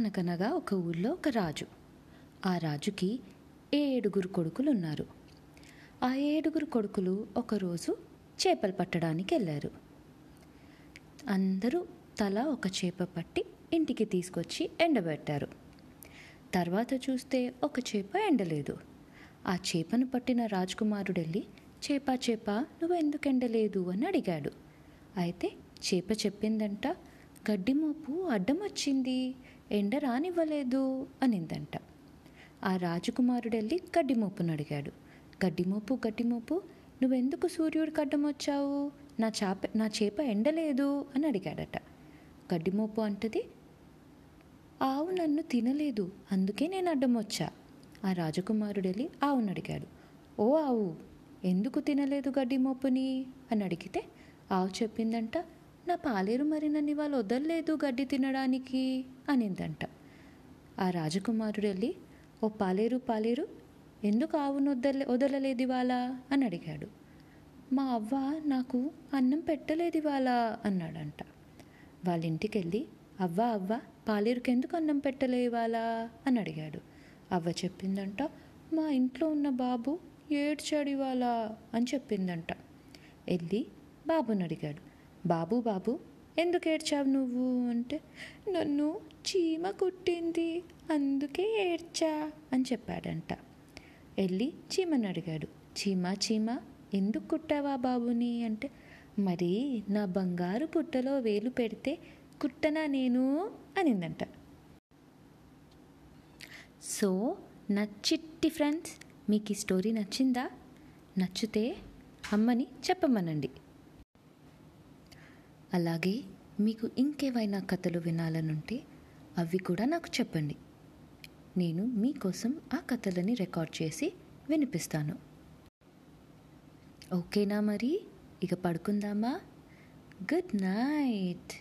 అనగనగా ఒక ఊళ్ళో ఒక రాజు. ఆ రాజుకి ఏడుగురు కొడుకులు ఉన్నారు ఆ ఏడుగురు కొడుకులు ఒకరోజు చేపలు పట్టడానికి వెళ్ళారు. అందరూ తల ఒక చేప పట్టి ఇంటికి తీసుకొచ్చి ఎండబెట్టారు. తర్వాత చూస్తే ఒక చేప ఎండలేదు. ఆ చేపను పట్టిన రాజకుమారుడు వెళ్ళి చేప చేప నువ్వు ఎందుకు ఎండలేదు? అని అడిగాడు. అయితే చేప చెప్పిందంట గడ్డి మోపు అడ్డం వచ్చింది ఎండ రానివ్వలేదు అనిందంట. ఆ రాజకుమారుడు వెళ్ళి అడిగాడు. గడ్డిమోపు గడ్డిమోపు నువ్వెందుకు సూర్యుడికి కడ్డమొచ్చావు? నా చేప నా చేప ఎండలేదు అని అడిగాడట. గడ్డిమోపు అంటది ఆవు నన్ను తినలేదు అందుకే నేను అడ్డం వచ్చా ఆ రాజకుమారుడు వెళ్ళి ఆవును అడిగాడు ఓ ఆవు ఎందుకు తినలేదు గడ్డిమోపుని? అని అడిగితే ఆవు చెప్పిందంట నా పాలేరు మరి నన్ను ఇవాళ వదలలేదు గడ్డి తినడానికి అనిందంట. ఆ రాజకుమారుడు వెళ్ళి ఓ పాలేరు పాలేరు ఎందుకు ఆవును వదలే వదలలేదు ఇవాళ? అని అడిగాడు. మా అవ్వ నాకు అన్నం పెట్టలేదు ఇవాళ అన్నాడంట. వాళ్ళ ఇంటికి వెళ్ళి అవ్వ అవ్వ పాలేరుకి ఎందుకు అన్నం పెట్టలే ఇవాళ? అని అడిగాడు. అవ్వ చెప్పిందంట మా ఇంట్లో ఉన్న బాబు ఏడ్చాడు ఇవాళ అని చెప్పిందంట. వెళ్ళి బాబుని అడిగాడు. బాబు బాబు ఎందుకు ఏడ్చావు నువ్వు? అంటే నన్ను చీమ కుట్టింది అందుకే ఏడ్చా అని చెప్పాడంట. వెళ్ళి చీమని అడిగాడు. చీమ చీమ ఎందుకు కుట్టావా బాబుని? అంటే మరి నా బంగారు పుట్టలో వేలు పెడితే కుట్టనా నేను? అనిందంట. సో నచ్చిట్టి ఫ్రెండ్స్ మీకు ఈ స్టోరీ నచ్చిందా? నచ్చితే అమ్మని చెప్పమనండి. అలాగే మీకు ఇంకేవైనా కథలు వినాలనుంటే అవి కూడా నాకు చెప్పండి. నేను మీకోసం ఆ కథలని రికార్డ్ చేసి వినిపిస్తాను. ఓకేనా మరి? ఇక పడుకుందామా? Good night!